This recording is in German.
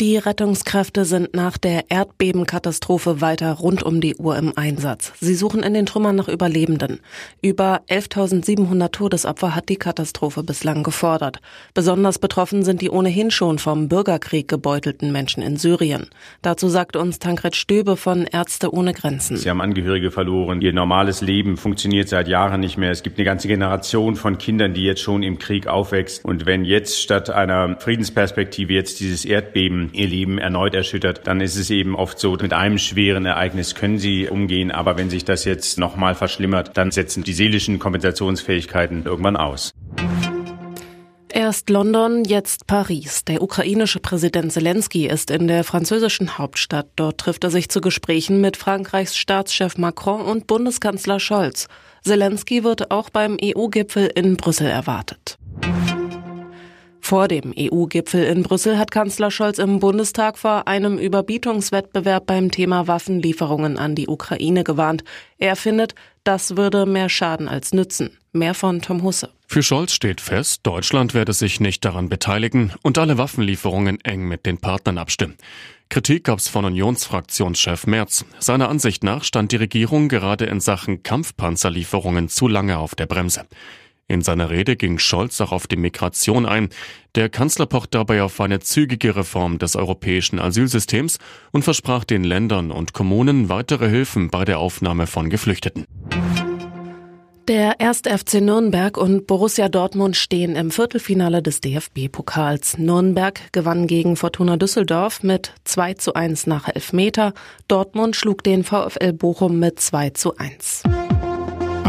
Die Rettungskräfte sind nach der Erdbebenkatastrophe weiter rund um die Uhr im Einsatz. Sie suchen in den Trümmern nach Überlebenden. Über 11.700 Todesopfer hat die Katastrophe bislang gefordert. Besonders betroffen sind die ohnehin schon vom Bürgerkrieg gebeutelten Menschen in Syrien. Dazu sagt uns Tankred Stöbe von Ärzte ohne Grenzen. Sie haben Angehörige verloren. Ihr normales Leben funktioniert seit Jahren nicht mehr. Es gibt eine ganze Generation von Kindern, die jetzt schon im Krieg aufwächst. Und wenn jetzt statt einer Friedensperspektive jetzt dieses Erdbeben ihr Leben erneut erschüttert, dann ist es eben oft so, mit einem schweren Ereignis können sie umgehen, aber wenn sich das jetzt nochmal verschlimmert, dann setzen die seelischen Kompensationsfähigkeiten irgendwann aus. Erst London, jetzt Paris. Der ukrainische Präsident Zelensky ist in der französischen Hauptstadt. Dort trifft er sich zu Gesprächen mit Frankreichs Staatschef Macron und Bundeskanzler Scholz. Zelensky wird auch beim EU-Gipfel in Brüssel erwartet. Vor dem EU-Gipfel in Brüssel hat Kanzler Scholz im Bundestag vor einem Überbietungswettbewerb beim Thema Waffenlieferungen an die Ukraine gewarnt. Er findet, das würde mehr schaden als nützen. Mehr von Tom Husse. Für Scholz steht fest, Deutschland werde sich nicht daran beteiligen und alle Waffenlieferungen eng mit den Partnern abstimmen. Kritik gab's von Unionsfraktionschef Merz. Seiner Ansicht nach stand die Regierung gerade in Sachen Kampfpanzerlieferungen zu lange auf der Bremse. In seiner Rede ging Scholz auch auf die Migration ein. Der Kanzler pocht dabei auf eine zügige Reform des europäischen Asylsystems und versprach den Ländern und Kommunen weitere Hilfen bei der Aufnahme von Geflüchteten. Der 1. FC Nürnberg und Borussia Dortmund stehen im Viertelfinale des DFB-Pokals. Nürnberg gewann gegen Fortuna Düsseldorf mit 2 zu 1 nach Elfmeter. Dortmund schlug den VfL Bochum mit 2 zu 1.